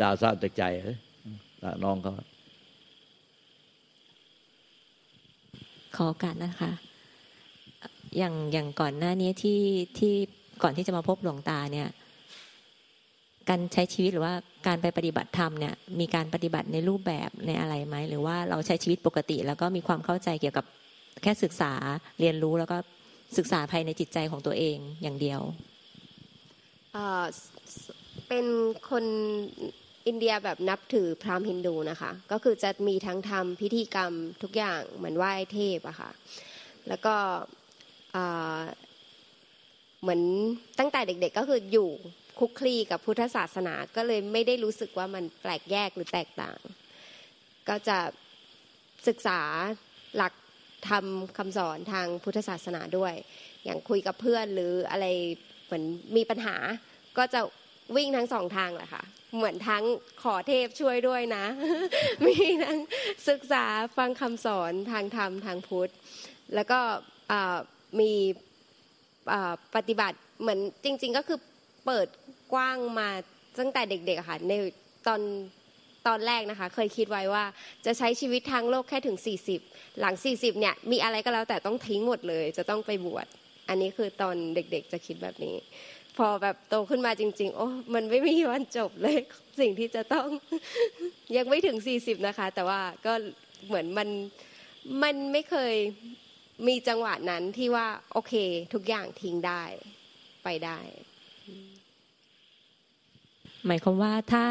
ดาวซาจากใจน้องเขาขอโอกาสนะคะ อย่างอย่างก่อนหน้านี้ที่ที่ก่อนที่จะมาพบหลวงตาเนี่ย การใช้ชีวิตหรือว่าการไปปฏิบัติธรรมเนี่ย มีการปฏิบัติในรูปแบบในอะไรไหม หรือว่าเราใช้ชีวิตปกติ แล้วก็มีความเข้าใจเกี่ยวกับแค่ศึกษาเรียนรู้แล้วก็ศึกษาภายในจิตใจของตัวเองอย่างเดียว เป็นคนอินเดียแบบนับถือพราหมณ์ฮินดูนะคะ ก็คือจะมีทั้งทำพิธีกรรมทุกอย่างเหมือนไหว้เทพอะค่ะ แล้วก็เหมือนตั้งแต่เด็กๆก็คืออยู่คุกคลีกับพุทธศาสนาก็เลยไม่ได้รู้สึกว่ามันแปลกแยกหรือแตกต่าง ก็จะศึกษาหลักทำคำสอนทางพุทธศาสนาด้วย อย่างคุยกับเพื่อนหรืออะไรเหมือนมีปัญหาก็จะ วิ่งทั้งสองทางแหละค่ะ เหมือนทั้งขอเทพช่วยด้วยนะ มีทั้งศึกษาฟังคำสอนทางธรรมทางพุทธ แล้วก็มีปฏิบัติเหมือนจริง ๆ ก็คือเปิดกว้างมาตั้งแต่เด็กๆค่ะในตอนตอนแรกนะคะ เคยคิดไว้ว่าจะใช้ชีวิตทางโลกแค่ถึง 40 หลัง 40เนี่ยมีอะไรก็แล้วแต่ต้องทิ้งหมดเลย จะต้องไปบวชอันนี้คือตอนเด็กๆจะคิดแบบนี้ พอแบบโตขึ้นมาจริง ๆ โอ้มันไม่มีวันจบเลยสิ่งที่จะต้องยังไม่ถึงสี่สิบนะคะ แต่ว่าก็เหมือนมันมันไม่เคยมีจังหวะนั้นที่ว่าโอเค ทุกอย่างทิ้งได้ไปได้ หมายความว่าถ้า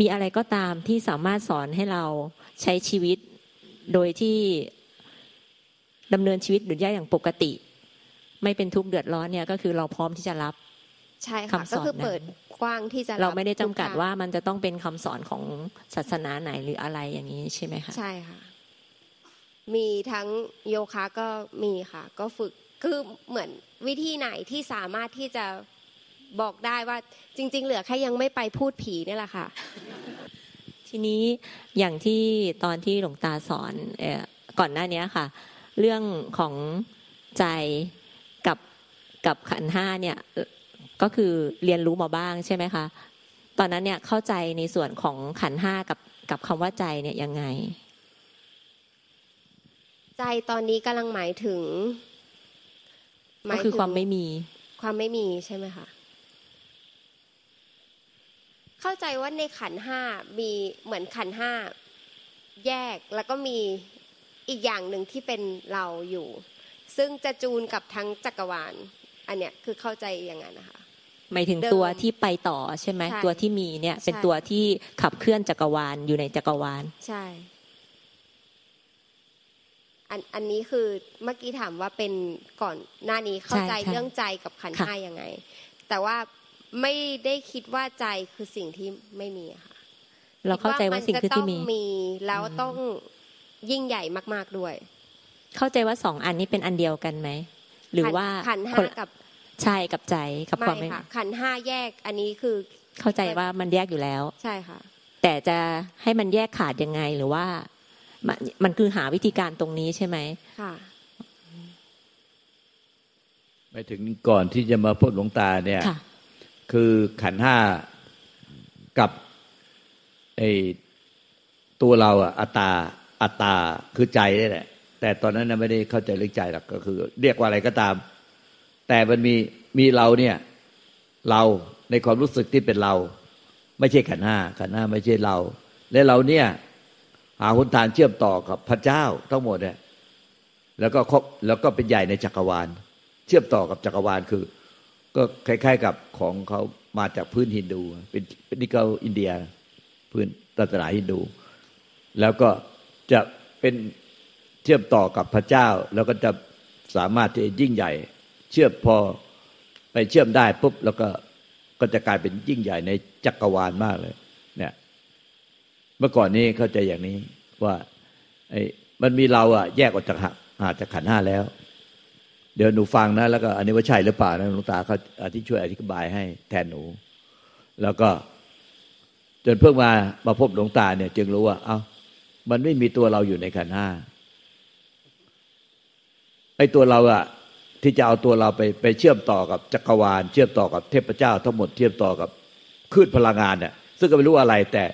มีอะไรก็ตามที่สามารถสอนให้เราใช้ชีวิตโดยที่ดำเนินชีวิตหรือแย่อย่างปกติ ไม่เป็นทุกข์เดือดร้อนเนี่ยก็คือเราพร้อมที่จะรับ ใช่ค่ะก็คือเปิดกว้างที่จะเราไม่ได้จำกัดว่ามันจะต้องเป็นคำสอนของศาสนาไหนหรืออะไรอย่างนี้ใช่ไหมคะใช่ค่ะ มีทั้งโยคะก็มีค่ะ ก็ฝึกคือเหมือนวิธีไหนที่สามารถที่จะบอกได้ว่าจริง ๆ เหลือแค่ยังไม่ไปพูดผีนี่แหละค่ะ ทีนี้อย่างที่ตอนที่หลวงตาสอนก่อนหน้านี้ค่ะ เรื่องของใจกับกับขันห้าเนี่ย ก็คือเรียนรู้มาบ้างใช่ไหมคะ ตอนนั้นเนี่ยเข้าใจในส่วนของขันห้ากับกับคำว่าใจเนี่ยยังไง ใจตอนนี้กำลังหมายถึงก็คือความไม่มี ความไม่มีใช่ไหมคะเข้าใจว่าในขันห้ามีเหมือนขันห้าแยกแล้วก็มีอีกอย่างหนึ่งที่เป็นเราอยู่ ซึ่งจะจูนกับทั้งจักรวาล อันเนี้ยคือเข้าใจอย่างนั้นนะคะ หมายถึงตัวที่ไปต่อใช่ไหมตัวที่มีเนี่ย เป็นตัวที่ขับเคลื่อนจักรวาลอยู่ในจักรวาล ใช่ อันอันนี้คือเมื่อกี้ถามว่าเป็นก่อนหน้านี้เข้าใจเรื่องใจกับขันธ์ห้ายังไง แต่ว่าไม่ได้คิดว่าใจคือสิ่งที่ไม่มีค่ะ เราเข้าใจว่าสิ่งคือที่มีมี แล้วต้องยิ่งใหญ่มาก ๆด้วย เข้าใจว่าสองอันนี้เป็นอันเดียวกันไหมหรือว่าขันห้ากับ ใช่กับใจกับความไม่ค่ะขันห้าแยกอันนี้คือเข้าใจว่ามันแยกอยู่แล้ว ใช่ค่ะ แต่จะให้มันแยกขาดยังไงหรือว่า มันคือหาวิธีการตรงนี้ใช่ไหมค่ะไปถึงก่อนที่จะมาพูดหลวงตาเนี่ย คือขันห้ากับไอตัวเราอะอัตตาอัตตาคือใจนี่แหละแต่ตอนนั้นไม่ได้เข้าใจเรื่องใจหรอกก็คือ เรียกว่าอะไรก็ตาม แต่มันมีมีเราเนี่ยเราในความรู้สึกที่เป็นเรา ไม่ใช่ขันห้าขันห้าไม่ใช่เรา และเราเนี่ยหาหนทางเชื่อมต่อกับพระเจ้าทั้งหมดเนี่ยแล้วก็ครบแล้วก็เป็นใหญ่ในจักรวาล เชื่อมต่อกับจักรวาลคือ ก็คล้าย ๆกับของเขามาจากพื้นฮินดู เป็นเป็นนิเกาอินเดียพื้นศาสนาฮินดู แล้วก็จะเป็นเชื่อมต่อกับพระเจ้า แล้วก็จะสามารถที่ยิ่งใหญ่ เชื่อมพอไปเชื่อมได้ปุ๊บแล้วก็ก็จะกลายเป็นยิ่งใหญ่ในจักรวาลมากเลย เนี่ย เมื่อก่อนนี้เข้าใจอย่างนี้ว่าไอ้มันมีเราอะแยกออกจากหาจากขันห้าแล้ว เดี๋ยวหนูฟังนะแล้วก็อันนี้ว่าใช่หรือเปล่านะหลวงตาเขาที่ช่วยอธิบายให้แทนหนู แล้วก็ จนเพิ่งมามาพบหลวงตาเนี่ย จึงรู้ว่า เอา้ามันไม่มีตัวเราอยู่ในขันห้าไอ้ตัวเราอะ ที่จะเอาตัวเราไปไปเชื่อมต่อกับจักรวาล เชื่อมต่อกับเทพเจ้า ทั้งหมดเชื่อมต่อกับคลื่นพลังงานเนี่ยซึ่งก็ไม่รู้อะไรแต่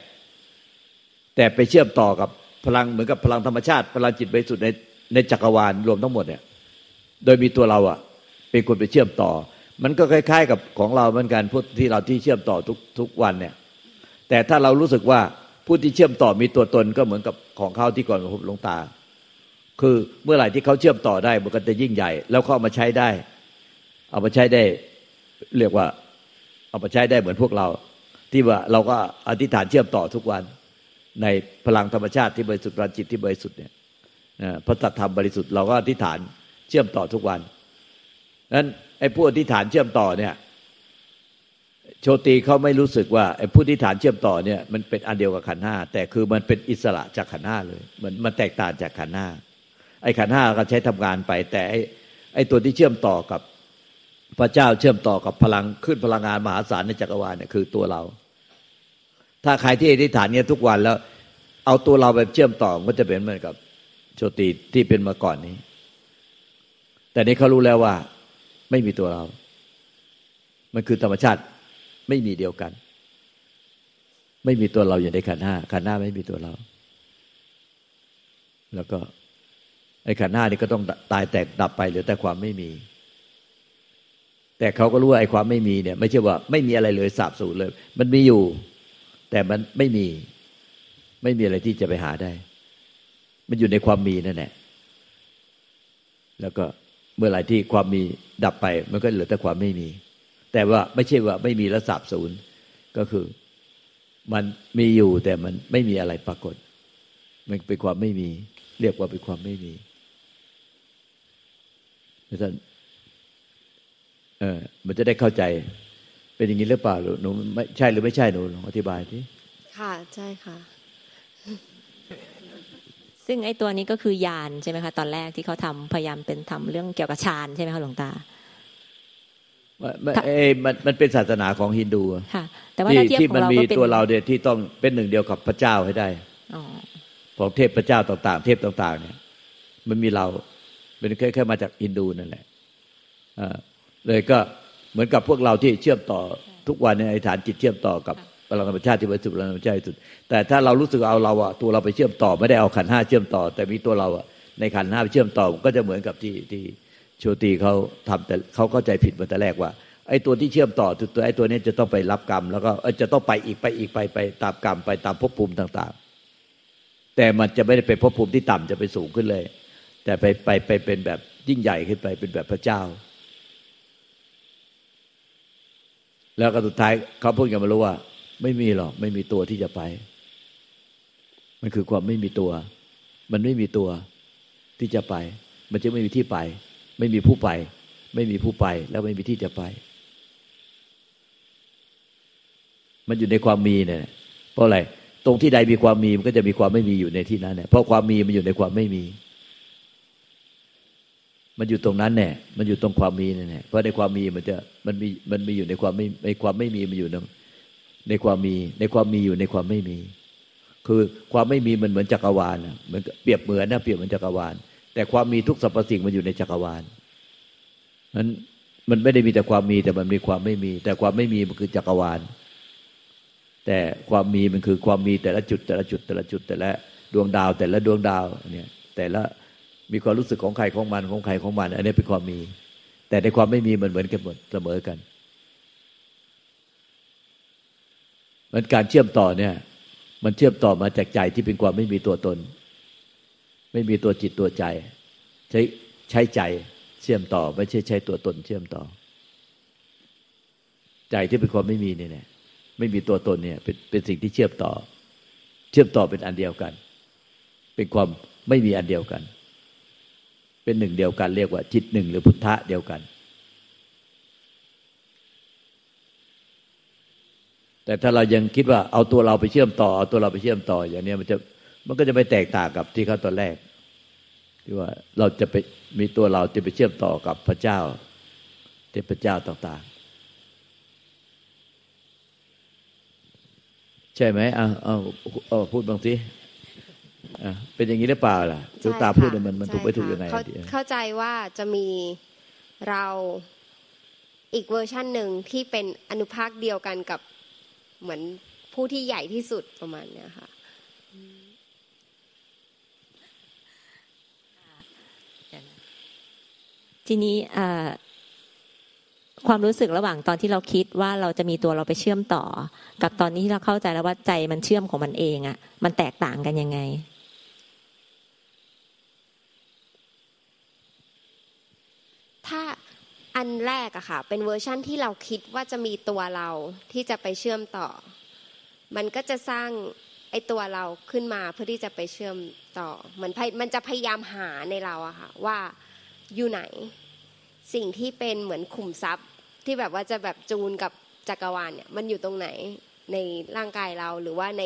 แต่ไปเชื่อมต่อกับพลังเหมือนกับพลังธรรมชาติ พลังจิตบริสุทธิ์ในในจักรวาลรวมทั้งหมดเนี่ย โดยมีตัวเราอะเป็นคนไปเชื่อมต่อ มันก็คล้าย ๆ กับของเราเหมือนกันพูดที่เราที่เชื่อมต่อทุกทุกวันเนี่ย แต่ถ้าเรารู้สึกว่าผู้ที่เชื่อมต่อมีตัวตนก็เหมือนกับของเขาที่ก่อนพบหลวงตา คือเมื่อไหร่ที่เขาเชื่อมต่อได้มันก็จะยิ่งใหญ่ แล้วเขาเอามาใช้ได้ เอามาใช้ได้ เรียกว่า เอามาใช้ได้เหมือนพวกเรา ที่ว่าเราก็อธิษฐานเชื่อมต่อทุกวัน ในพลังธรรมชาติที่บริสุทธิ์พลังจิตที่บริสุทธิ์เนี่ยพระตัธรรมบริสุทธิ์เราก็อธิษฐานเชื่อมต่อทุกวันนั้นไอ้ผู้อธิษฐานเชื่อมต่อเนี่ย โชตีเขาไม่รู้สึกว่าไอ้ผู้ที่ฐานเชื่อมต่อเนี่ยมันเป็นอันเดียวกับขันห้าแต่คือมันเป็นอิสระจากขันห้าเลย มันมันแตกต่างจากขันห้า ไอ้ขันห้าก็ใช้ทำงานไป แต่ไอ้ไอ้ตัวที่เชื่อมต่อกับพระเจ้าเชื่อมต่อกับพลังขึ้นพลังงานมหาศาลในจักรวาลเนี่ยคือตัวเรา ถ้าใครที่อธิษฐานเนี่ยทุกวันแล้ว เอาตัวเราไปเชื่อมต่อก็จะเป็นเหมือนกับโชติที่เป็นมาก่อนนี้ แต่นี้เขารู้แล้วว่า ไม่มีตัวเรา มันคือธรรมชาติไม่มีเดียวกัน ไม่มีตัวเราอยู่ในขันห้าขันห้าไม่มีตัวเรา แล้วก็ ไอ้ขันห้านี่ก็ต้องตายแตกดับไปเหลือแต่ความไม่มี แต่เขาก็รู้ว่าไอ้ความไม่มีเนี่ย ไม่ใช่ว่าไม่มีอะไรเลยสาบสูญเลย มันมีอยู่ แต่มันไม่มี ไม่มีอะไรที่จะไปหาได้ มันอยู่ในความมีนั่นแหละแล้วก็เมื่อไหร่ที่ความมีดับไป มันก็เหลือแต่ความไม่มี แต่ว่าไม่ใช่ว่าไม่มีระสาบศูนก็คือมันมีอยู่แต่มันไม่มีอะไรปรากฏ มันเป็นความไม่มี เรียกว่าเป็นความไม่มี ท่านเออมันจะได้เข้าใจ เป็นอย่างนี้หรือเปล่าหนูไม่ใช่หรือไม่ใช่หนูลองอธิบายทีค่ะใช่ค่ะ ซึ่งไอ้ตัวนี้ก็คือยานใช่ไหมคะตอนแรกที่เขาทำพยายามเป็นทำเรื่องเกี่ยวกับฌานใช่ไหมคะหลวงตามันมันเป็นศาสนาของฮินดูค่ะ แต่ว่าที่ที่มันมีตัวเราเนี่ยที่ต้องเป็นหนึ่งเดียวกับพระเจ้าให้ได้ของเทพพระเจ้าต่าง ๆ เทพต่าง ๆ เนี่ย มันมีเรา เป็นแค่แค่มาจากอินดูนั่นแหละเลยก็เหมือนกับพวกเราที่เชื่อมต่อทุกวันในฐานจิตเชื่อมต่อกับพลังธรรมชาติที่บริสุทธิ์พลังธรรมชาติสุด แต่ถ้าเรารู้สึกเอาเราอะตัวเราไปเชื่อมต่อไม่ได้เอาขันห้าเชื่อมต่อ แต่มีตัวเราอะในขันห้าไปเชื่อมต่อก็จะเหมือนกับที่ที่โชตีเขาทำแต่เขาเข้าใจผิดมาแต่แรกว่าไอ้ตัวที่เชื่อมต่อตัวไอ้ตัวนี้จะต้องไปรับกรรม แล้วก็จะต้องไปอีกไปอีกไปไปตามกรรมไปตามภพภูมิต่าง ๆ แต่มันจะไม่ได้ไปภพภูมิที่ต่ำจะไปสูงขึ้นเลย แต่ไปไปไปเป็นแบบยิ่งใหญ่ขึ้นไปเป็นแบบพระเจ้า แล้วก็สุดท้ายเขาพูดกันมารู้ว่า ไม่มีหรอกไม่มีตัวที่จะไป มันคือความไม่มีตัว มันไม่มีตัวที่จะไป มันจะไม่มีที่ไป ไม่มีผู้ไป ไม่มีผู้ไป แล้วไม่มีที่จะไป มันอยู่ในความมีเนี่ยเพราะอะไรตรงที่ใดมีความมีมันก็จะมีความไม่มีอยู่ในที่นั้นเนี่ยเพราะความมีมันอยู่ในความไม่มี มันอยู่ตรงนั้นแน่มันอยู่ตรงความมีเนี่เพราะในความมีมันจะมันมีมันมีอยู่ในความไม่ในความไม่มีมันอยู่ในในความมี ในความมีอยู่ในความไม่มี คือความไม่มีมันเหมือนจักรวาลนะเหมือนเปรียบเหมือนนะเปรียบเหมือนจักรวาล แต่ความมีทุกสรรพสิ่งมันอยู่ในจักรวาลนั้นมันไม่ได้มีแต่ความมีแต่มันมีความไม่มี แต่ความไม่มีมันคือจักรวาล แต่ความมีมันคือความมีแต่ละจุดแต่ละจุดแต่ละจุดแต่ละดวงดาวแต่ละดวงดาวเนี่ยแต่ละ มีความรู้สึกของใครของมันของใครของมัน อันนี้เป็นความมี แต่ในความไม่มีมันเหมือนกันหมดเสมอกันมันการเชื่อมต่อเนี่ย มันเชื่อมต่อมาจากใจที่เป็นความไม่มีตัวตน ไม่มีตัวจิตตัวใจ ใช้ใช้ใจเชื่อมต่อ ไม่ใช่ใช้ตัวตน เชื่อมต่อ ใจที่เป็นความไม่มีเนี่ยไม่มีตัวตนเนี่ยเป็นเป็นสิ่งที่เชื่อมต่อ เชื่อมต่อเป็นอันเดียวกัน เป็นความไม่มีอันเดียวกัน เป็นหนึ่งเดียวกันเรียกว่า จิตหนึ่งหรือพุทธะเดียวกัน แต่ถ้าเรายังคิดว่าเอาตัวเราไปเชื่อมต่อเอาตัวเราไปเชื่อมต่อ อย่างนี้มันจะมันก็จะไม่แตกต่างกับที่เขาตอนแรก ที่ว่าเราจะไปมีตัวเราจะไปเชื่อมต่อกับพระเจ้าเทพเจ้าต่างๆ ใช่ไหมเอาเอาเอาพูดบางที เป็นอย่างนี้หรือเปล่าล่ะจุตาพูดมันมันถูกไปถูกยังไงเข้าใจว่าจะมีเราอีกเวอร์ชั่นหนึ่งที่เป็นอนุภาคเดียวกันกับเหมือนผู้ที่ใหญ่ที่สุดประมาณเนี้ยค่ะทีนี้ความรู้สึกระหว่างตอนที่เราคิดว่าเราจะมีตัวเราไปเชื่อมต่อ กับตอนนี้ที่เราเข้าใจแล้วว่าใจมันเชื่อมของมันเองอะ่ะ มันแตกต่างกันยังไง ถ้า อันแรกอะค่ะ เป็นเวอร์ชั่นที่เราคิดว่าจะมีตัวเราที่จะไปเชื่อมต่อ มันก็จะสร้างไอตัวเราขึ้นมาเพื่อที่จะไปเชื่อมต่อเหมือนมันจะพยายามหาในเราอะค่ะว่าอยู่ไหน สิ่งที่เป็นเหมือนขุมทรัพย์ที่แบบว่าจะแบบจูนกับจักรวาลเนี่ยมันอยู่ตรงไหนในร่างกายเราหรือว่าใน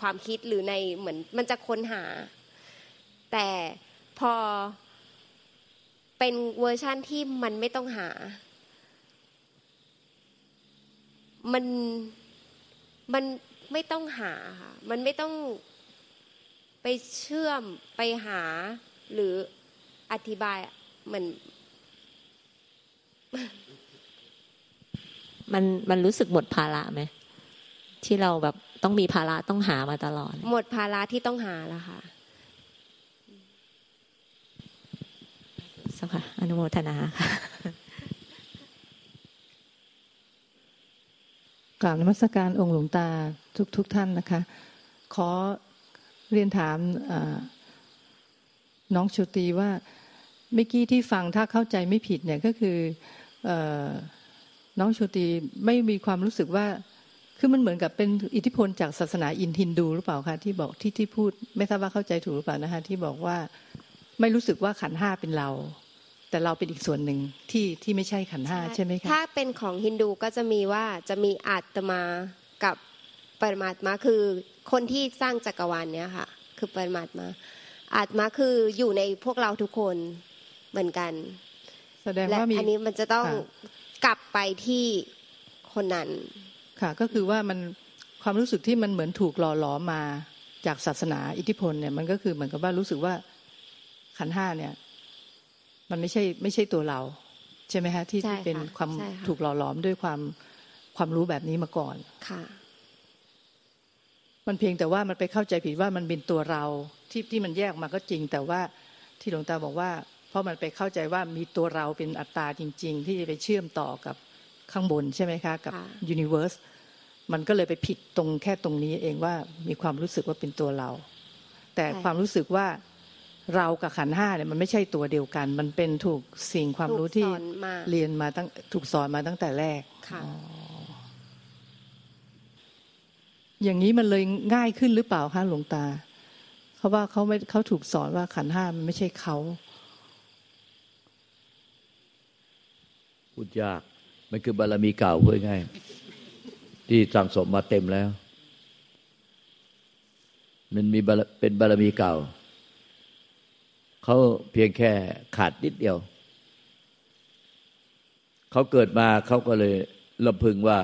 ความคิดหรือในเหมือนมันจะค้นหา แต่พอ เป็นเวอร์ชั่นที่มันไม่ต้องหา มันมันไม่ต้องหาค่ะ มันไม่ต้องไปเชื่อมไปหาหรืออธิบายเหมือนมันมันรู้สึกหมดภาระไหมที่เราแบบต้องมีภาระต้องหามาตลอด หมดภาระที่ต้องหาแล้วค่ะสัก ค่ะ อนุโมทนาค่ะกราบนมัสการองค์หลวงตาทุกทุกท่านนะคะ ขอเรียนถามน้องชุตีว่าเมื่อกี้ที่ฟังถ้าเข้าใจไม่ผิดเนี่ยก็คือน้องชุตีไม่มีความรู้สึกว่าคือมันเหมือนกับเป็นอิทธิพลจากศาสนาอินทินดูหรือเปล่าคะที่บอกที่ที่พูด ไม่ทราบว่าเข้าใจถูกหรือเปล่านะคะที่บอกว่าไม่รู้สึกว่าขันห้าเป็นเรา แต่เราเป็นอีกส่วนหนึ่งที่ที่ไม่ใช่ขันห้าใช่ไหมคะถ้าเป็นของฮินดูก็จะมีว่าจะมีอาตมากับปรมาตมาคือคนที่สร้างจักรวาลเนี้ยค่ะ คือปรมาตมาอาตมาคืออยู่ในพวกเราทุกคนเหมือนกันแสดงว่ามีอันนี้มันจะต้องกลับไปที่คนนั้นค่ะ ก็คือว่ามันความรู้สึกที่มันเหมือนถูกหล่อหลอมมาจากศาสนาอิทธิพลเนี่ยมันก็คือเหมือนกับว่ารู้สึกว่าขันห้าเนี่ย มันไม่ใช่ไม่ใช่ตัวเรา ใช่ไหมฮะที่ที่เป็นความถูกหล่อหลอมด้วยความความรู้แบบนี้มาก่อนค่ะ มันเพียงแต่ว่ามันไปเข้าใจผิดว่ามันเป็นตัวเราที่ที่มันแยกมาก็จริง แต่ว่าที่หลวงตาบอกว่า เพราะมันไปเข้าใจว่ามีตัวเราเป็นอัตตาจริง ๆ ที่จะไปเชื่อมต่อกับข้างบนใช่ไหมคะกับยูนิเวอร์สมันก็เลยไปผิดตรงแค่ตรงนี้เองว่ามีความรู้สึกว่าเป็นตัวเรา แต่ความรู้สึกว่า เรากับขันห้าเนี่ยมันไม่ใช่ตัวเดียวกัน มันเป็นถูกสิ่งความรู้ที่เรียนมาตั้งถูกสอนมาตั้งแต่แรกอย่างนี้มันเลยง่ายขึ้นหรือเปล่าคะหลวงตาเขาว่าเขาไม่เขาถูกสอนว่าขันห้ามันไม่ใช่เขาพูดยากมันคือบารมีเก่าพูดง่ายที่สั่งสมมาเต็มแล้ว มันมีเป็นบารมีเก่า เขาเพียงแค่ขาดนิดเดียว เขาเกิดมาเขาก็เลยลำพึงว่า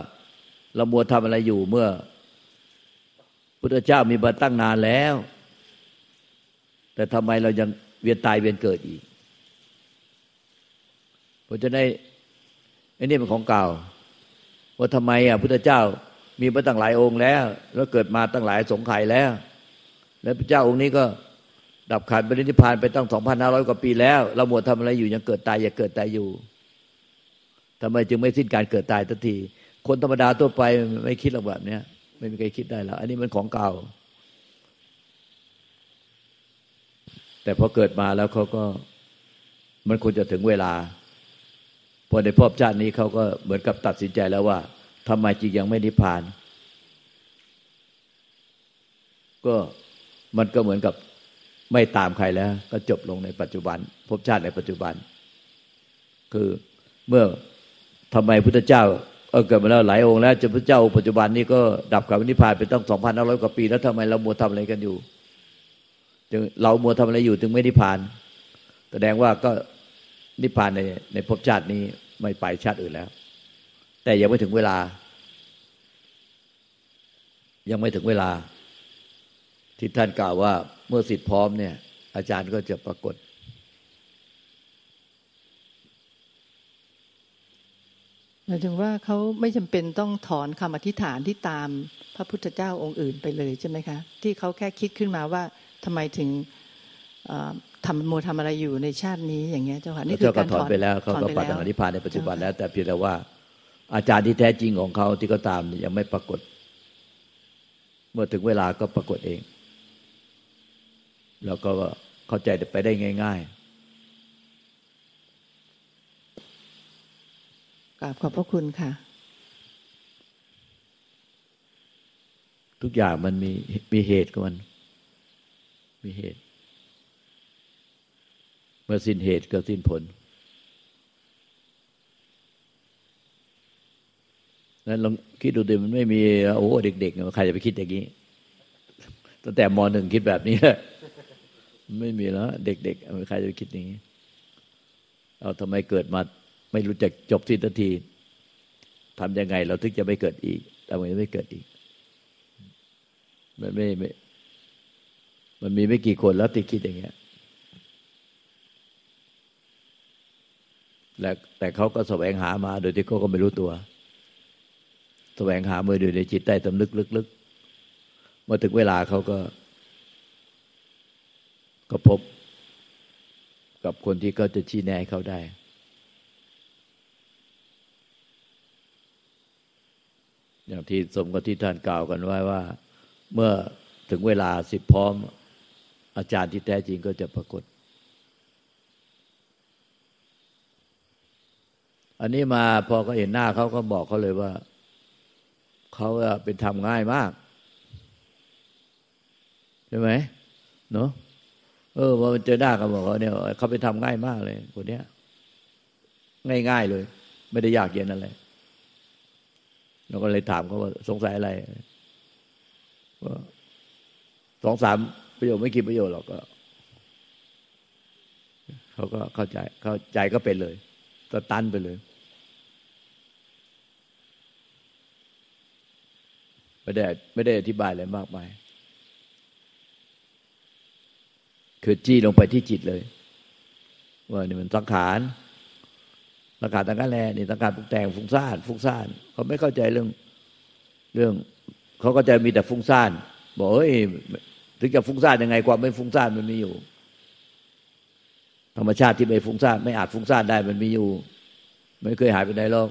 เรามัวทำอะไรอยู่เมื่อ พุทธเจ้ามีมาตั้งนานแล้ว แต่ทำไมเรายังเวียนตายเวียนเกิดอีกเพราะฉะนั้นไอ้นี่เป็นของเก่า ว่าทำไมอะพุทธเจ้ามีมาตั้งหลายองค์แล้ว แล้วเกิดมาตั้งหลายสงไข่แล้ว แล้วพระเจ้าองค์นี้ก็ ดับขันปรินิพานไปตั้งสองพันห้าร้อยกว่าปีแล้ว เราหมดทำอะไรอยู่ยังเกิดตายอย่าเกิดตายอยู่ทำไมจึงไม่สิ้นการเกิดตายทันที คนธรรมดาทั่วไปไม่คิดหรอกแบบเนี้ยไม่มีใครคิดได้แล้วอันนี้มันของเก่า แต่พอเกิดมาแล้วเขาก็มันควรจะถึงเวลาพอในพบชาตินี้เขาก็เหมือนกับตัดสินใจแล้วว่าทำไมจริงยังไม่นิพพาน ก็มันก็เหมือนกับ ไม่ตามใครแล้ว ก็จบลงในปัจจุบันพบชาติในปัจจุบัน คือเมื่อทำไมพุทธเจ้าเออเกิดมาแล้วหลายองค์แล้วจนพระเจ้าปัจจุบันนี้ก็ดับกับนิพพานไปตั้งสองพันห้าร้อยกว่าปีแล้วทำไมเรามัวทำอะไรกันอยู่จึงเรามัวทำอะไรอยู่ถึงไม่นิพพาน แสดงว่าก็นิพพานในในภพชาตินี้ไม่ไปชาติอื่นแล้ว แต่ยังไม่ถึงเวลา ยังไม่ถึงเวลา ที่ท่านกล่าวว่า เมื่อสิทธิ์พร้อมเนี่ย อาจารย์ก็จะปรากฏ หมายถึงว่าเขาไม่จำเป็นต้องถอนคำอธิษฐานที่ตามพระพุทธเจ้าองค์อื่นไปเลยใช่ไหมคะ ที่เขาแค่คิดขึ้นมาว่าทำไมถึงทำโมทำอะไรอยู่ในชาตินี้อย่างเงี้ยเจ้าค่ะนี่คือการถอนไปแล้วเขาก็ปัจจุบันนิพพานในปัจจุบันแล้ว แต่เพียงแต่ว่า อาจารย์ที่แท้จริงของเขาที่เขาตามยังไม่ปรากฏ เมื่อถึงเวลาก็ปรากฏเอง แล้วก็เข้าใจไปได้ง่าย ๆกราบขอบพระคุณค่ะ ทุกอย่างมันมีมีเหตุของมัน มีเหตุ เมื่อสิ้นเหตุก็สิ้นผลนั้นลองคิดดูดิมันไม่มีโอ้เด็กๆใครจะไปคิดอย่างนี้ตั้งแต่มหนึ่งคิดแบบนี้แหละ ไม่มีแล้ว เด็กๆใครจะคิดอย่างนี้ เอาทำไมเกิดมา ไม่รู้จักจบสิ้นทีทำยังไง เราถึงจะไม่เกิดอีกทำไมไม่เกิดอีก มันไม่ไม่ มันมีไม่กี่คนแล้วติดคิดอย่างเงี้ยและแต่เขาก็แสวงหามาโดยที่เขาก็ไม่รู้ตัว แสวงหาเมื่ออยู่ในจิตใต้ตำลึกลึกๆเมื่อถึงเวลาเขาก็ ก็พบกับคนที่เขาจะชี้แนะเขาได้ อย่างที่สมกับที่ท่านกล่าวกันไว้ว่า เมื่อถึงเวลาสิบพร้อม อาจารย์ที่แท้จริงก็จะปรากฏ อันนี้มาพอเขาเห็นหน้าเขาก็บอกเขาเลยว่า เขาเป็นทำง่ายมาก ใช่ไหมเนาะ เออพอเจอหน้าเขาบอกเขาเนี่ยเขาไปทำง่ายมากเลยคนเนี้ย ง่ายๆเลย ไม่ได้ยากเย็นอะไรเราก็เลยถามเขาว่าสงสัยอะไรสองสามประโยชน์ไม่กี่ประโยชน์หรอกก็เขาก็เข้าใจเข้าใจก็เป็นเลยก็ตันไปเลยไม่ได้ไม่ได้อธิบายอะไรมากมาย คือจี้ลงไปที่จิตเลย ว่านี่มันสังขารสังขารต่างกันแลนี่สังขารปรุงแต่งฟุ้งซ่านฟุ้งซ่านเขาไม่เข้าใจเรื่องเรื่องเขาก็จะมีแต่ฟุ้งซ่านบอกเฮ้ยถึงจะฟุ้งซ่านยังไงความไม่ฟุ้งซ่านมันมีอยู่ ธรรมชาติที่ไม่ฟุ้งซ่านไม่อาจฟุ้งซ่านได้มันมีอยู่ ไม่เคยหายไปไหนหรอก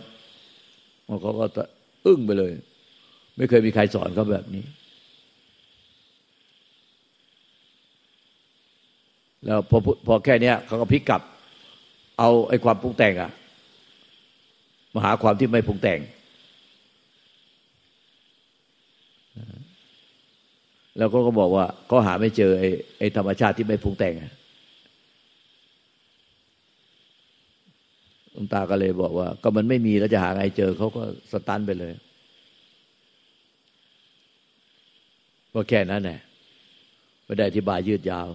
เขาก็อึ้งไปเลย ไม่เคยมีใครสอนเขาแบบนี้ แล้วพอพอแค่นี้เขาก็พลิกกลับ เอาไอ้ความปรุงแต่งอะมาหาความที่ไม่ปรุงแต่ง แล้วก็ก็บอกว่าก็หาไม่เจอไอ้ไอ้ธรรมชาติที่ไม่ปรุงแต่งหลวงตาก็เลยบอกว่า ก็มันไม่มีแล้วจะหาไงเจอเขาก็สตันไปเลยว่าแค่นั้นแหละไม่ได้อธิบายยืดยาว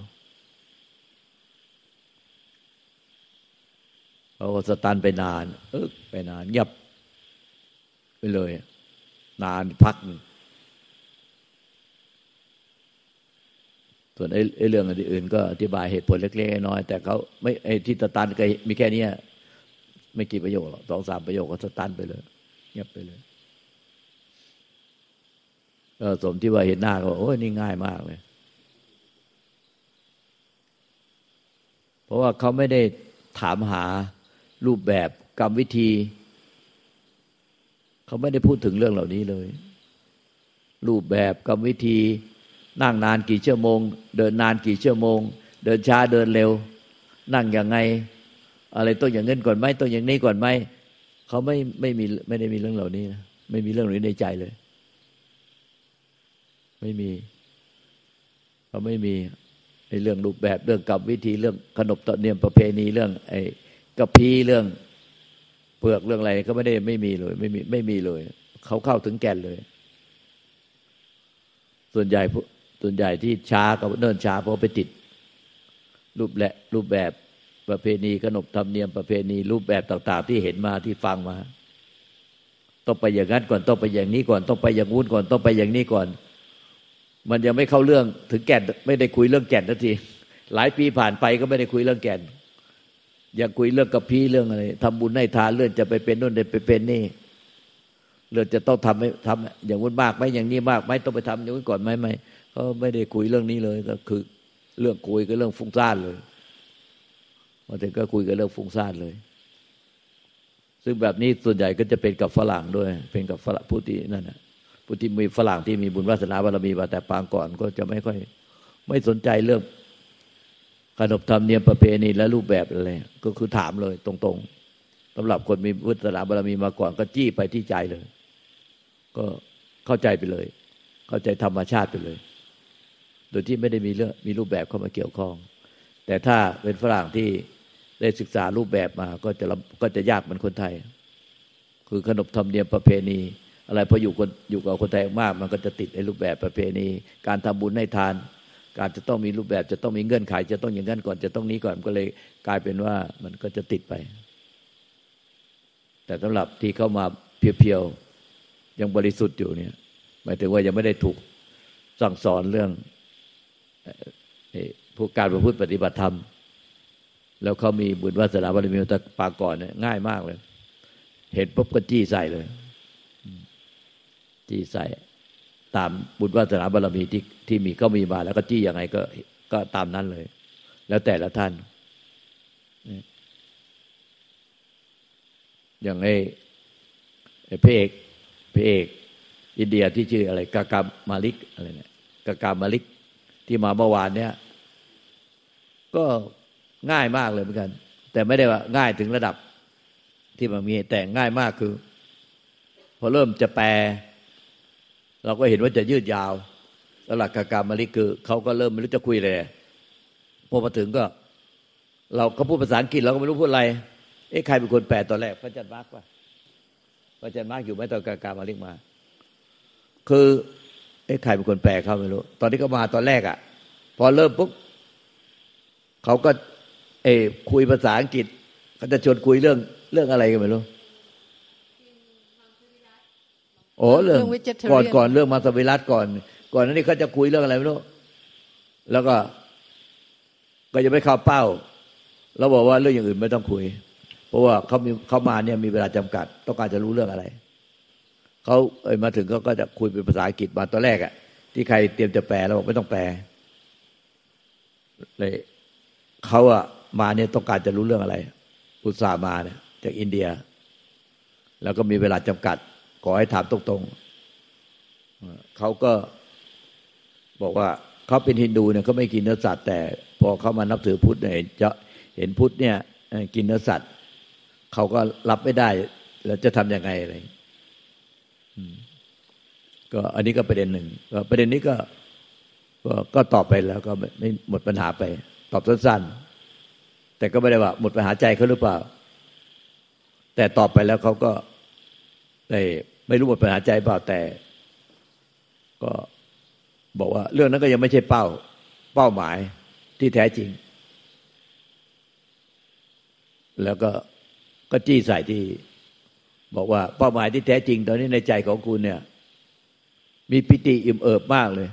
เขาก็สตันไปนาน เออไปนานเงียบไปเลย นานพักส่วนไอ้เรื่องอื่นก็อธิบายเหตุผลเล็กๆน้อยแต่เขาไม่ไอ้ที่สตันก็มีแค่นี้ไม่กี่ประโยคหรอกสองสามประโยคก็สตันไปเลย เงียบไปเลยก็สมที่ว่าเห็นหน้าก็โอ้ยนี่ง่ายมากเลย เพราะว่าเขาไม่ได้ถามหา รูปแบบกรรมวิธี เขาไม่ได้พูดถึงเรื่องเหล่านี้เลย รูปแบบกรรมวิธี นั่งนานกี่ชั่วโมง เดินนานกี่ชั่วโมง เดินช้าเดินเร็ว นั่งย่างไง อะไรต้องอย่างเงินก่อนไหมต้องอย่างนี้ก่อนไหมเขาไม่ไม่มีไม่ได้มีเรื่องเหล่านี้นะไม่มีเรื่องเหล่านี้ในใจเลย ไม่มีเขาไม่มีในเรื่องรูปแบบเรื่องกับวิธีเรื่องขนบตเนียมประเพณีเรื่องไอ กระพีเรื่องเปลือกเรื่องอะไรก็ไม่ได้ไม่มีเลย ไม่มีไม่มีเลย เขาเข้าถึงแก่นเลย ส่วนใหญ่ส่วนใหญ่ที่ช้าก็เนิ่นช้าเพราะไปติด รูปและรูปแบบประเพณีขนบธรรมเนียมประเพณีรูปแบบต่าง ๆ ที่เห็นมาที่ฟังมา ต้องไปอย่างนั้นก่อนต้องไปอย่างนี้ก่อนต้องไปอย่างงู้นก่อนต้องไปอย่างนี้ก่อน มันยังไม่เข้าเรื่องถึงแก่นไม่ได้คุยเรื่องแก่นทันที หลายปีผ่านไปก็ไม่ได้คุยเรื่องแก่น อยังคุยเรื่องกระพี้เรื่องอะไรทำบุญให้ทานเรื่องจะไปเป็นนู่นไปเป็นนี่เรื่องจะต้องทำไม่ทำอย่างนู้นมากไหมอย่างนี้มากไหมต้องไปทำอย่างนู้ก่อนไหมไหมเขาไม่ได้คุยเรื่องนี้เลยก็คือเรื่องคุยก็เรื่องฟุ้งซ่านเลยมาถึงก็คุยกันเรื่องฟุ้งซ่านเลย ซึ่งแบบนี้ส่วนใหญ่ก็จะเป็นกับฝรั่งด้วย เป็นกับฝรั่งผู้ที่นั่นนะผู้ที่มีฝรั่งที่มีบุญวาสนาบารมีมาแต่ปางก่อนก็จะไม่ค่อย ไม่สนใจเรื่อง ขนบธรรมเนียมประเพณีและรูปแบบอะไรก็คือถามเลย ตรงๆสำหรับคนมีวุฒินาบารมีมาก่อนก็จี้ไปที่ใจเลย ก็เข้าใจไปเลย เข้าใจธรรมชาติไปเลย โดยที่ไม่ได้มีเรื่องมีรูปแบบเข้ามาเกี่ยวข้อง แต่ถ้าเป็นฝรั่งที่ได้ศึกษารูปแบบมาก็จะก็จะยากเหมือนคนไทย คือขนบธรรมเนียมประเพณี อะไรพออยู่คนอยู่กับคนไทยมาก มันก็จะติดในรูปแบบประเพณี การทำบุญให้ทาน การจะต้องมีรูปแบบจะต้องมีเงื่อนไข จะต้องอย่างนั้นก่อนจะต้องนี้ก่อนก็เลยกลายเป็นว่ามันก็จะติดไป แต่สำหรับที่เข้ามาเพียวๆยังบริสุทธิ์อยู่เนี่ยหมายถึงว่ายังไม่ได้ถูกสั่งสอนเรื่องผู้การประพฤติปฏิบัติธรรม แล้วเขามีบุญวาสนาบารมีตะปาก่อนเนี่ยง่ายมากเลย เห็นปุ๊บก็จี้ใส่เลย จี้ใส่ ตามบุญวาสนาบารมีที่ที่มีก็มีมาแล้วก็จี้ยังไงก็ก็ตามนั้นเลย แล้วแต่ละท่าน อย่างไอ้พระเอกพระเอก อินเดียที่ชื่ออะไรกากามาลิกอะไรเนี่ยกากามาลิกที่มาเมื่อวานเนี่ย ก็ง่ายมากเลยเหมือนกัน แต่ไม่ได้ว่าง่ายถึงระดับที่มันมีแต่ง่ายมากคือ พอเริ่มจะแปล เราก็เห็นว่าจะยืดยาวสลักกากามาลิคือเขาก็เริ่มไม่รู้จะคุยเลยพอมาถึงก็ เราก็พูดภาษาอังกฤษเราก็ไม่รู้พูดอะไร เอ๊ะใครเป็นคนแปลตอนแรกพระจันทร์มาร์กป่ะพระจันทร์มาร์กอยู่ไหมตอนกากามาลิกมา คือ เอ๊ะใครเป็นคนแปลเขาไม่รู้ ตอนที่เขามาตอนแรกอะ พอเริ่มปุ๊บเขาก็ เอคุยภาษาอังกฤษเขาจะชวนคุยเรื่องเรื่องอะไรกันไม่รู้ โอ้เรื่องก่อนก่อนเรื่องมาสวิรัตก่อน ก่อนนั้นนี่เขาจะคุยเรื่องอะไรไม่รู้แล้วก็ ก็จะไม่เข้าเป้าเราบอกว่าเรื่องอย่างอื่นไม่ต้องคุย เพราะว่าเขามีเขามาเนี่ยมีเวลาจำกัด ต้องการจะรู้เรื่องอะไรเขาเอ้มาถึงเขาก็จะคุยเป็นภาษาอังกฤษมาตอนแรกอะที่ใครเตรียมจะแปลเราบอกไม่ต้องแปลเลยเขาอะมาเนี่ยต้องการจะรู้เรื่องอะไร อุตส่าห์มาเนี่ยจากอินเดีย แล้วก็มีเวลาจำกัด ขอให้ถามตรงๆเขาก็บอกว่าเขาเป็นฮินดูเนี่ยเขาไม่กินเนื้อสัตว์แต่ พอเขามานับถือพุทธเนี่ยจะเห็นพุทธเนี่ยกินเนื้อสัตว์เขาก็รับไม่ได้ แล้วจะทำยังไงอะไรก็อันนี้ก็ประเด็นหนึ่งประเด็นนี้ก็ก็ก็ตอบไปแล้วก็ไม่หมดปัญหาไป ตอบสั้นๆแต่ก็ไม่ได้ว่า หมดปัญหาใจเขาหรือเปล่า แต่ตอบไปแล้วเขาก็ ได้ไม่รู้หมดปัญหาใจเปล่าแต่ ก็บอกว่า เรื่องนั้นก็ยังไม่ใช่เป้า เป้าหมายที่แท้จริง แล้วก็ก็จี้ใส่ที่ บอกว่าเป้าหมายที่แท้จริง ตอนนี้ในใจของคุณเนี่ย มีปิติอิ่มเอิบมากเลย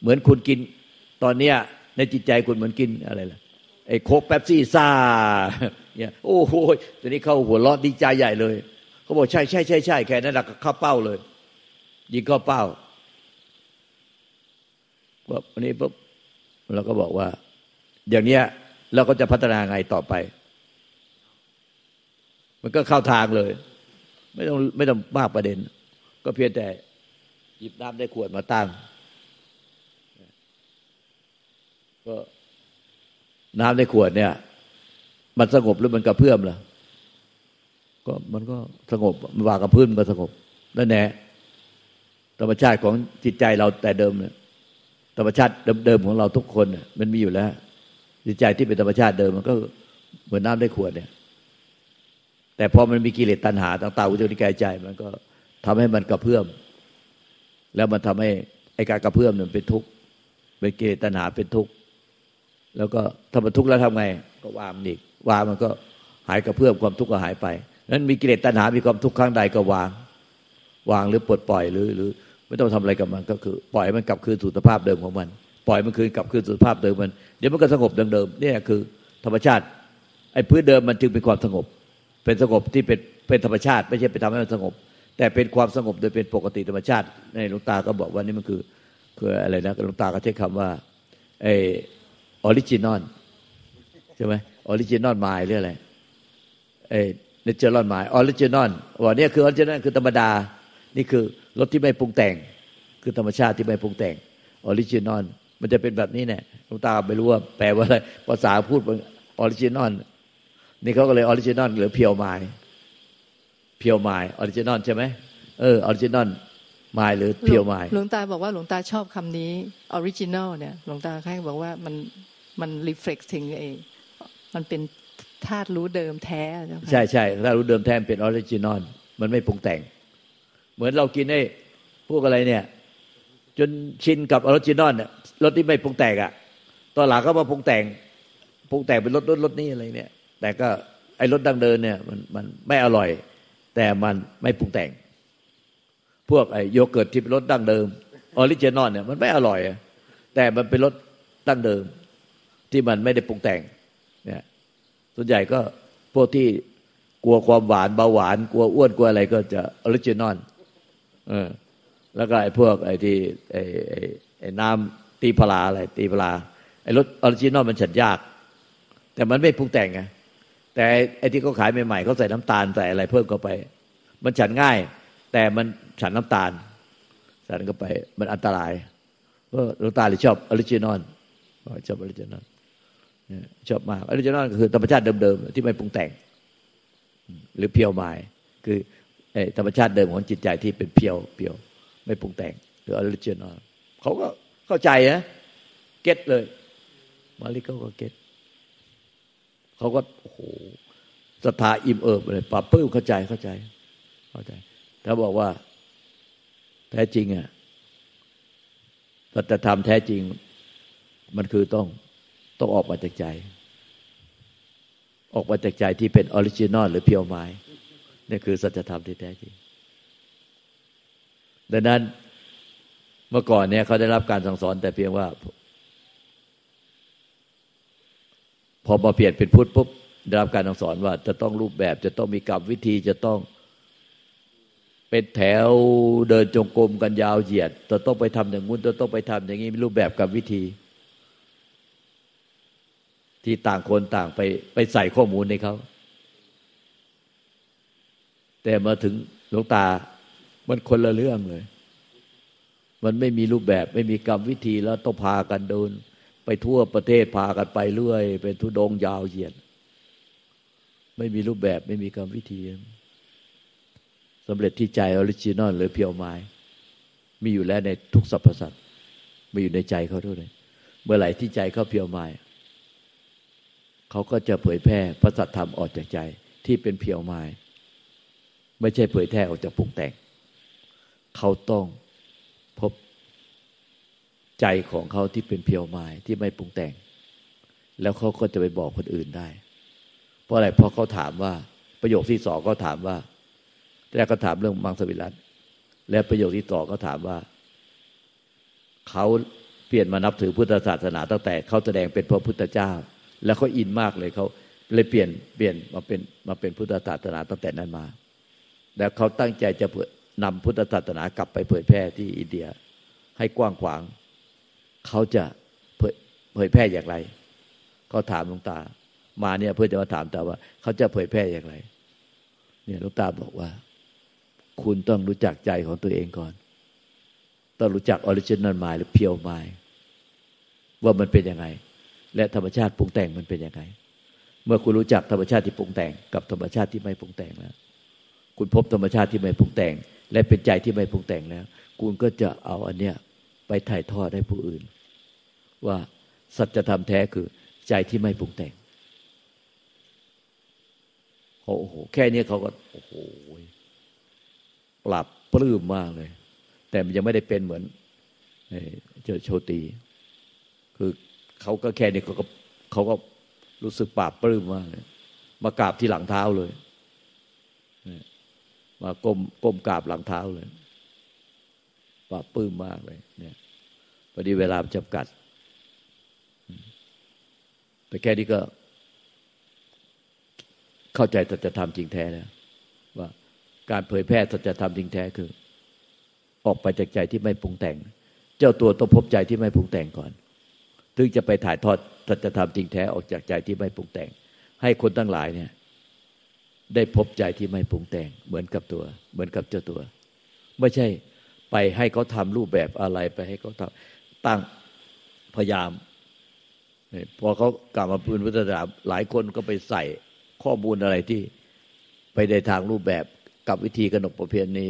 เหมือนคุณกิน ตอนเนี้ย ในจิตใจคุณเหมือนกินอะไรล่ะไอ้โคกแป๊บซี่ซ่าเนี่ยโอ้โหตอนนี้เข้าหัวเราะดีใจใหญ่เลย เขาบอกใช่ใช่ใช่ใช่แค่นั้นแหละเข้าเป้าเลย ยิงเข้าเป้าวันนี้ปุ๊บเราก็บอกว่า อย่างเนี้ยเราก็จะพัฒนาไงต่อไป มันก็เข้าทางเลย ไม่ต้องไม่ต้องมากประเด็น ก็เพียงแต่หยิบน้ำได้ขวดมาตั้งก็น้ำในขวดเนี่ย มันสงบหรือมันกระเพื่อมล่ะ ก็มันก็สงบมันวางกับพื้นมันสงบนั่นแน่ธรรมชาติของจิตใจเราแต่เดิมเนี่ยธรรมชาติเดิมๆของเราทุกคนเนี่ยมันมีอยู่แล้ว จิตใจที่เป็นธรรมชาติเดิมมันก็เหมือนน้าได้ขวดเนี่ย แต่พอมันมีกิเลสตัณหาต่างๆอุจจาริกายใจมันก็ทำให้มันกระเพื่อมแล้วมันทำให้ไอการกระเพื่อมเนี่ยเป็นทุกข์เป็นกิเลสตัณหาเป็นทุกข์แล้วก็ถ้ามันทุกข์แล้วทำไง ก็วางมันอีกวางมันก็หายกระเพื่อมความทุกข์ก็หายไป นั้นมีกิเลสตัณหา มีความทุกข์ข้างใดก็วาง วางหรือปลดปล่อยหรือหรือ ไม่ต้องทำอะไรกับมันก็คือ ปล่อยมันกลับคืนสู่สภาพเดิมของมัน ปล่อยมันคืนกลับคืนสู่สภาพเดิมมัน เดี๋ยวมันก็สงบดังเดิมนี่คือ ธรรมชาติ ไอ้พื้นเดิมมันจึงเป็นความสงบ เป็นสงบที่เป็นเป็นธรรมชาติ ไม่ใช่ไปทำให้มันสงบ แต่เป็นความสงบโดยเป็นปกติธรรมชาติ ในหลวงตาก็บอกว่านี่มันคือคืออะไรนะหลวงตาก็ใช้คำว่าไอ original ใช่ไหม original mind หรืออะไรไอ natural mind original ว่านี่คือ original คือธรรมดา นี่คือรสที่ไม่ปรุงแต่ง คือธรรมชาติที่ไม่ปรุงแต่ง original มันจะเป็นแบบนี้เนี่ยหลวงตาไม่รู้ว่าแปลว่าอะไรภาษาพูด original นี่เขาก็เลย original หรือ pure mind pure mind original ใช่ไหมเออ original mind หรือ pure mind หลวงตาบอกว่าหลวงตาชอบคำนี้ original เนี่ยหลวงตาแค่บอกว่ามันมัน reflect ถึงเองมันเป็น ธาตุรู้เดิมแท้ใช่ใช่ธาตุรู้เดิมแท้เป็น original มันไม่ปรุงแต่ง เหมือนเรากินไอ้พวกอะไรเนี่ย จนชินกับ original เนี่ยรสที่ไม่ปรุงแต่งอะตอนหลังก็มาปรุงแต่งปรุงแต่งเป็นรสรสรสนี้อะไรเนี่ย แต่ก็ไอ้รสดั้งเดิมเนี่ย มันมันไม่อร่อย แต่มันไม่ปรุงแต่ง พวกไอ้โยเกิร์ตที่เป็นรสดั้งเดิม original เนี่ยมันไม่อร่อย แต่มันเป็นรสดั้งเดิมที่มันไม่ได้ปรุงแต่ง ส่วนใหญ่ก็พวกที่กลัวความหวานเบาหวาน กลัวอ้วนกลัวอะไรก็จะ original เออแล้วก็ไอ้พวกไอ้ที่ไอ้ไอ้น้ำตีพลาอะไรตีพลาไอ้รส original มันฉันยาก แต่มันไม่ปรุงแต่งไงแต่ไอ้ที่เขาขายใหม่ๆเขาใส่น้ำตาลใส่อะไรเพิ่มเข้าไป มันฉันง่าย แต่มันฉันน้ำตาลใส่เข้าไป มันอันตรายเพราะลูกตาเลยชอบ original ชอบ original ชอบมาก original ก็คือธรรมชาติเดิมๆที่ไม่ปรุงแต่ง หรือ pure mind คือธรรมชาติเดิมของจิตใจที่เป็นเพียวเพียวไม่ปรุงแต่ง หรือ original เขาก็เข้าใจนะ get เลย มาลิเขาก็ get เขาก็โอ้โหศรัทธาอิ่มเอิบเลยปลาบปลื้มเข้าใจเข้าใจ เข้าใจ ถ้าบอกว่า แท้จริงอะสัจธรรมแท้จริง มันคือต้อง ต้องออกมาจากใจ ออกมาจากใจที่เป็น original หรือ pure mind นี่คือสัจธรรมที่แท้จริงดังนั้นเมื่อก่อนเนี่ยเขาได้รับการสั่งสอนแต่เพียงว่า พอมาเปลี่ยนเป็นพุทธปุ๊บได้รับการสั่งสอนว่า จะต้องรูปแบบ จะต้องมีกรรมวิธีจะต้องเป็นแถวเดินจงกรมกันยาวเหยียดจะต้องไปทำอย่างงู้นจะต้องไปทำอย่างนี้มีรูปแบบกับวิธี ที่ต่างคนต่างไปไปใส่ข้อมูลในเขา แต่มาถึงหลวงตา มันคนละเรื่องเลย มันไม่มีรูปแบบไม่มีกรรมวิธีแล้วต้องพากันเดิน ไปทั่วประเทศพากันไปเรื่อย เป็นธุดงค์ยาวเหยียด ไม่มีรูปแบบไม่มีกรรมวิธีสำเร็จที่ใจ original หรือ pure mind มีอยู่แล้วในทุกสรรพสัตว์มีอยู่ในใจเขาด้วย เมื่อไหร่ที่ใจเขา pure mind เขาก็จะเผยแพร่พระสัทธรรมออกจากใจที่เป็น pure mind ไม่ใช่เผยแพร่ออกจากปรุงแต่ง เขาต้องพบใจของเขาที่เป็นเพียวไม้ที่ไม่ปรุงแต่ง แล้วเขาก็จะไปบอกคนอื่นได้ เพราะอะไรเพราะเขาถามว่าประโยคที่สองเขาถามว่าแรกก็ถามเรื่องมังสวิรัตและประโยคที่ต่อก็ถามว่า เขาเปลี่ยนมานับถือพุทธศาสนาตั้งแต่เขาแสดงเป็นพระพุทธเจ้า แล้วเขาอินมากเลยเขาเลยเปลี่ยนเปลี่ยนมาเป็นมาเป็นพุทธศาสนาตั้งแต่นั้นมา แล้วเขาตั้งใจจะนำพุทธศาสนากลับไปเผยแพร่ที่อินเดีย ให้กว้างขวาง เขาจะเผยแพร่อย่างไรเขาถามหลวงตา มาเนี่ยเพื่อจะมาถามตาว่า เขาจะเผยแพร่อย่างไร เนี่ยหลวงตาบอกว่า คุณต้องรู้จักใจของตัวเองก่อน ต้องรู้จัก original mind หรือ pure mind ว่ามันเป็นยังไง และธรรมชาติปรุงแต่งมันเป็นยังไง เมื่อคุณรู้จักธรรมชาติที่ปรุงแต่ง กับธรรมชาติที่ไม่ปรุงแต่งแล้ว คุณพบธรรมชาติที่ไม่ปรุงแต่ง และเป็นใจที่ไม่ปรุงแต่งแล้ว คุณก็จะเอาอันเนี้ยไปถ่ายทอดให้ผู้อื่น ว่าสัจธรรมแท้คือใจที่ไม่ปรุงแต่งโอ้โหแค่นี้เขาก็โอ้โหปรับปลื้มมากเลย แต่มันยังไม่ได้เป็นเหมือนเจอโชตีคือ เขาก็แค่นี้เขาก็เขาก็รู้สึกปราบปลื้มมากเลยมากราบที่หลังเท้าเลย มาก้มก้มกราบหลังเท้าเลยปราบปลื้มมากเลย เนี่ยพอดีเวลาจำกัด แต่แค่นี้ก็ เข้าใจแต่จะทำจริงแท้แล้วว่าการเผยแพร่สัจธรรมจริงแท้คือ ออกไปจากใจที่ไม่ปรุงแต่ง เจ้าตัวต้องพบใจที่ไม่ปรุงแต่งก่อน ถึงจะไปถ่ายทอดสัจธรรมจริงแท้ออกจากใจที่ไม่ปรุงแต่ง ให้คนตั้งหลายเนี่ย ได้พบใจที่ไม่ปรุงแต่ง เหมือนกับตัว เหมือนกับเจ้าตัว ไม่ใช่ไปให้เขาทำรูปแบบอะไรไปให้เขาทำตั้งพยายามพอเขากลับมาปืนพุทธศาสนาหลายคนก็ไปใส่ข้อมูลอะไรที่ไปในทางรูปแบบกับวิธีกนกประเพณี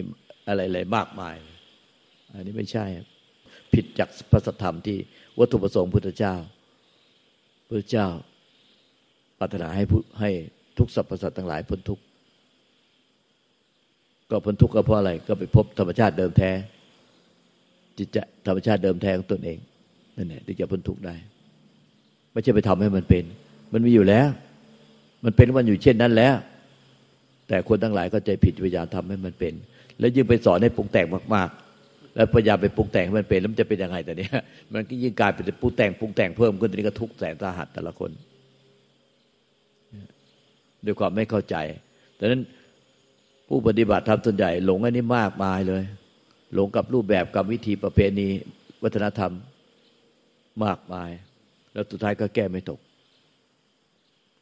อะไรๆมากมาย อันนี้ไม่ใช่ ผิดจากพระธรรมที่ วัตถุประสงค์พุทธเจ้าพระเจ้าปรารถนาให้ให้ทุกสรรพสัตว์ทั้งหลายพ้นทุกข์ก็พ้นทุกข์ก็เพราะอะไร ก็ไปพบธรรมชาติเดิมแท้ จิตจะธรรมชาติเดิมแท้ของตนเองนั่นแหละที่จะพ้นทุกข์ได้ ไม่ใช่ไปทำให้มันเป็น มันมีอยู่แล้ว มันเป็นมันอยู่เช่นนั้นแล้ว แต่คนทั้งหลายก็ใจผิดพยายามทำให้มันเป็น แล้วยิ่งไปสอนให้ปรุงแต่งมาก ๆ แล้วพยายามไปปรุงแต่งให้มันเป็นแล้วมันจะเป็นยังไงแต่เนี้ยมันก็ยิ่งกลายเป็นปรุงแต่งปรุงแต่งเพิ่มขึ้นตอนนี้ก็ทุกแสนสาหัสแต่ละคนด้วยความไม่เข้าใจดังนั้นผู้ปฏิบัติธรรมส่วนใหญ่หลงอันนี้มากมายเลย หลงกับรูปแบบกับวิธีประเพณีวัฒนธรรมมากมาย แล้วสุดท้ายก็แก้ไม่ตก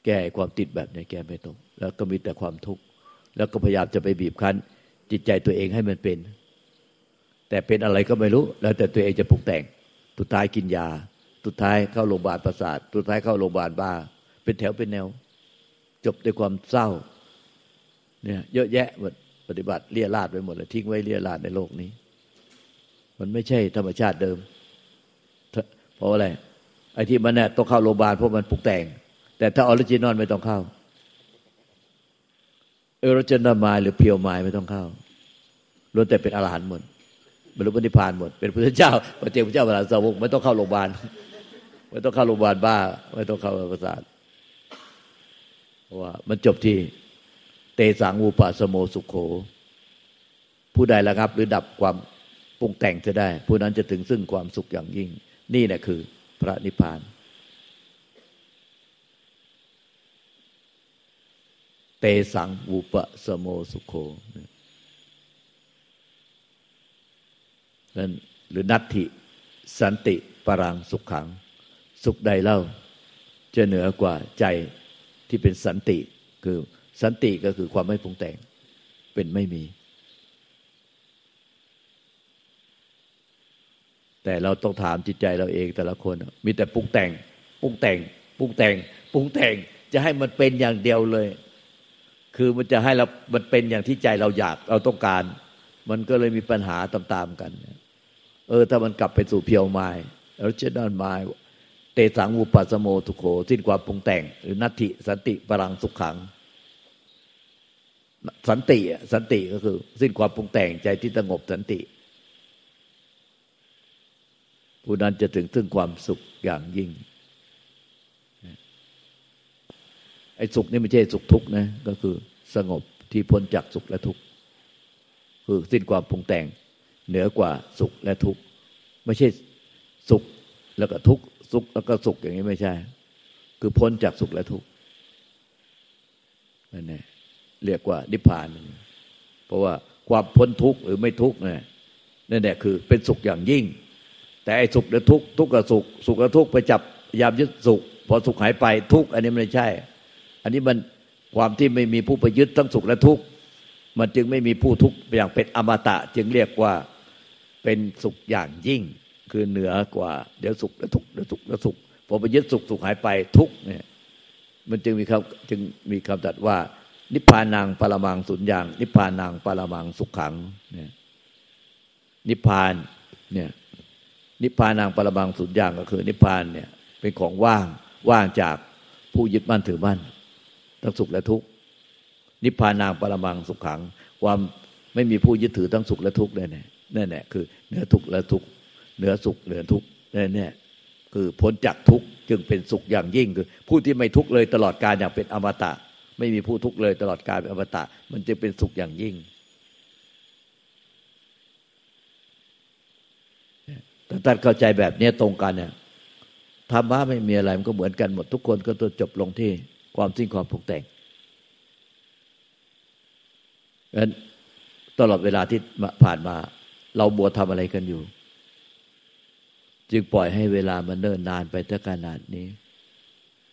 แก้ความติดแบบนี้แก้ไม่ตก แล้วก็มีแต่ความทุกข์แล้วก็พยายามจะไปบีบคั้น จิตใจตัวเองให้มันเป็น แต่เป็นอะไรก็ไม่รู้ แล้วแต่ตัวเองจะปรุงแต่งสุดท้ายกินยาสุดท้ายเข้าโรงพยาบาลประสาทสุดท้ายเข้าโรงพยาบาลบ้า เป็นแถวเป็นแนว จบด้วยความเศร้า เนี่ย เยอะแยะหมดปฏิบัติเรี่ยราดไปหมดเลยทิ้งไว้เรี่ยราดในโลกนี้ มันไม่ใช่ธรรมชาติเดิม เพราะอะไรไอ้ที่มันเนี่ยต้องเข้าโรงพยาบาลเพราะมันปรุงแต่ง แต่ถ้า original ไม่ต้องเข้า original mind หรือ pure mind ไม่ต้องเข้าล้วนแต่เป็นอรหันต์หมด บรรลุนิพพานหมด เป็นพระเจ้าพระเจ้าพระเจ้าพระสาวกไม่ต้องเข้าโรงพยาบาลไม่ต้องเข้าโรงพยาบาลบ้า ไม่ต้องเข้าประสาทเพราะว่า มันจบที่ เตสังวูปาสโมสุขโข ผู้ใดระงับ หรือดับความปรุงแต่งจะได้ ผู้นั้นจะถึงซึ่งความสุขอย่างยิ่ง นี่แหละคือ พระนิพพาน เตสังวูปะสโมสุขโข นั่นหรือนัตถิ สันติปรังสุขขัง สุขใดเล่า จะเหนือกว่าใจที่เป็นสันติ คือสันติก็คือความไม่ปรุงแต่งเป็นไม่มี แต่เราต้องถามจิตใจเราเองแต่ละคน มีแต่ปรุงแต่งปรุงแต่งปรุงแต่งปรุงแต่งจะให้มันเป็นอย่างเดียวเลย คือมันจะให้เรา มันเป็นอย่างที่ใจเราอยาก เราต้องการ มันก็เลยมีปัญหาตามๆกันเเออถ้ามันกลับไปสู่เพียวไม้แล้วเจด้านไม้เตสังอุปัสโมทุโขสิ้นความปรุงแต่ง หรือนัตถิสันติปรังสุขขัง สันติสันติก็คือ สิ้นความปรุงแต่งใจที่สงบสันติ ผู้นั้นจะถึงซึ่งความสุขอย่างยิ่งไอ้สุขนี่ไม่ใช่สุขทุกข์นะก็คือสงบที่พ้นจากสุขและทุกข์คือสิ้นความปรุงแต่ง เหนือกว่าสุขและทุกข์ไม่ใช่สุขแล้วก็ทุกข์สุขแล้วก็สุขอย่างนี้ไม่ใช่ คือพ้นจากสุขและทุกข์นั่นแหละเรียกว่านิพพาน เพราะว่าความพ้นทุกข์หรือไม่ทุกข์เนี่ยนั่นแหละคือเป็นสุขอย่างยิ่ง แต่ไอ้สุขหรือทุกข์ทุกข์กับสุข สุขกับทุกข์ไปจับยามยึดสุข พอสุขหายไปทุกข์อันนี้ไม่ใช่ อันนี้มันความที่ไม่มีผู้ไปยึดทั้งสุขและทุกข์มันจึงไม่มีผู้ทุกข์อย่างเป็นอมตะ จึงเรียกว่า เป็นสุขอย่างยิ่ง คือเหนือกว่า เดี๋ยวสุขแล้วทุกข์เดี๋ยวสุขแล้วสุขพอไปยึดสุขสุขหายไปทุกข์เนี่ยมันจึงมีคำจึงมีคำตัดว่า นิพพานังปรมังสุญญางนิพพานังปรมังสุขขังเนี่ยนิพพานเนี่ยนิพพานังปรมังสุญญางก็คือ นิพพานเนี่ยเป็นของว่างว่างจากผู้ยึดมั่นถือมั่นทั้งสุขและทุกข์นิพพานางปรมังสุขขัง ความไม่มีผู้ยึดถือทั้งสุขและทุกข์นั่นแหละ นั่นแหละคือเหนือทุกข์และทุกข์เหนือสุขเหนือทุกข์นั่นแหละคือพ้นจากทุกข์จึงเป็นสุขอย่างยิ่งคือ ผู้ที่ไม่ทุกข์เลยตลอดกาลอย่างเป็นอมตะ ไม่มีผู้ทุกข์เลยตลอดกาลเป็นอมตะ มันจะเป็นสุขอย่างยิ่งถ้าท่านเข้าใจแบบนี้ตรงกันเนี่ยธรรมะไม่มีอะไรมันก็เหมือนกันหมดทุกคนก็ตัวจบลงที่ความสิ้นความผูกแต่งงั้นตลอดเวลาที่ผ่านมา เราบัวทำอะไรกันอยู่ จึงปล่อยให้เวลามันเนิ่นนานไปถ้าขนาดนี้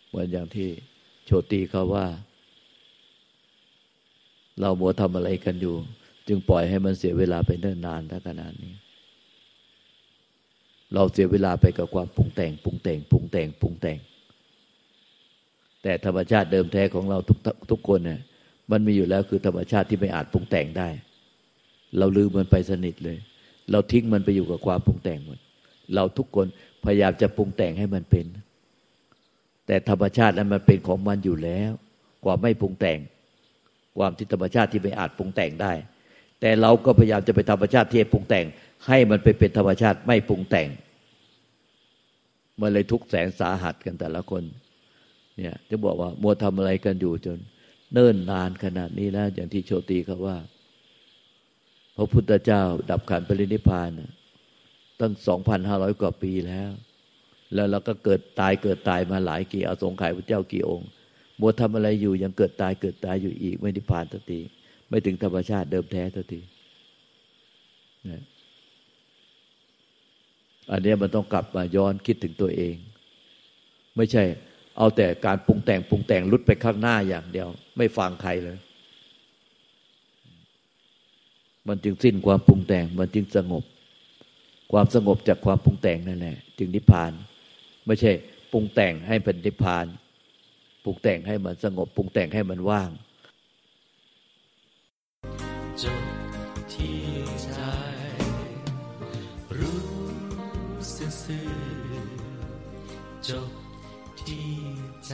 เหมือนอย่างที่โชตีเขาว่า เราบัวทำอะไรกันอยู่ จึงปล่อยให้มันเสียเวลาไปเนิ่นนานถ้าขนาดนี้ เราเสียเวลาไปกับความปรุงแต่งปรุงแต่งปรุงแต่งปรุงแต่ง แต่ธรรมชาติเดิมแท้ของเราทุกทุกคนเนี่ยมันมีอยู่แล้วคือธรรมชาติที่ไม่อาจปรุงแต่งได้ เราลืมมันไปสนิทเลย เราทิ้งมันไปอยู่กับความปรุงแต่งหมดเราทุกคนพยายามจะปรุงแต่งให้มันเป็น แต่ธรรมชาตินั้นมันเป็นของมันอยู่แล้ว ความไม่ปรุงแต่ง ความที่ธรรมชาติที่ไม่อาจปรุงแต่งได้ แต่เราก็พยายามจะไปธรรมชาติที่ปรุงแต่ง ให้มันไปเป็นธรรมชาติไม่ปรุงแต่งมันเลยทุกแสนสาหัสกันแต่ละคน เนี่ยจะบอกว่ามัวทำอะไรกันอยู่จน เนิ่นนานขนาดนี้แล้วอย่างที่โชตีเขาว่า พระพุทธเจ้า ดับขันปรินิพานตั้งสองพันห้าร้อยกว่าปีแล้ว แล้วเราก็เกิดตายเกิดตายมาหลายกี่อาสงไขยพระเจ้ากี่องค์มัวทำอะไรอยู่ยังเกิดตายเกิดตายอยู่อีก ไม่นิพพานทันทีไม่ถึงธรรมชาติเดิมแท้ทันทีอันนี้มันต้องกลับมาย้อนคิดถึงตัวเอง ไม่ใช่ เอาแต่การปรุงแต่งปรุงแต่งลุดไปข้างหน้าอย่างเดียว ไม่ฟังใครเลย มันจึงสิ้นความปรุงแต่ง มันจึงสงบ ความสงบจากความปรุงแต่งนั่นแหละจึงนิพพาน ไม่ใช่ปรุงแต่งให้เป็นนิพพานปรุงแต่งให้มันสงบปรุงแต่งให้มันว่างจบที่ใจ รู้ซื่อจบที่ใจ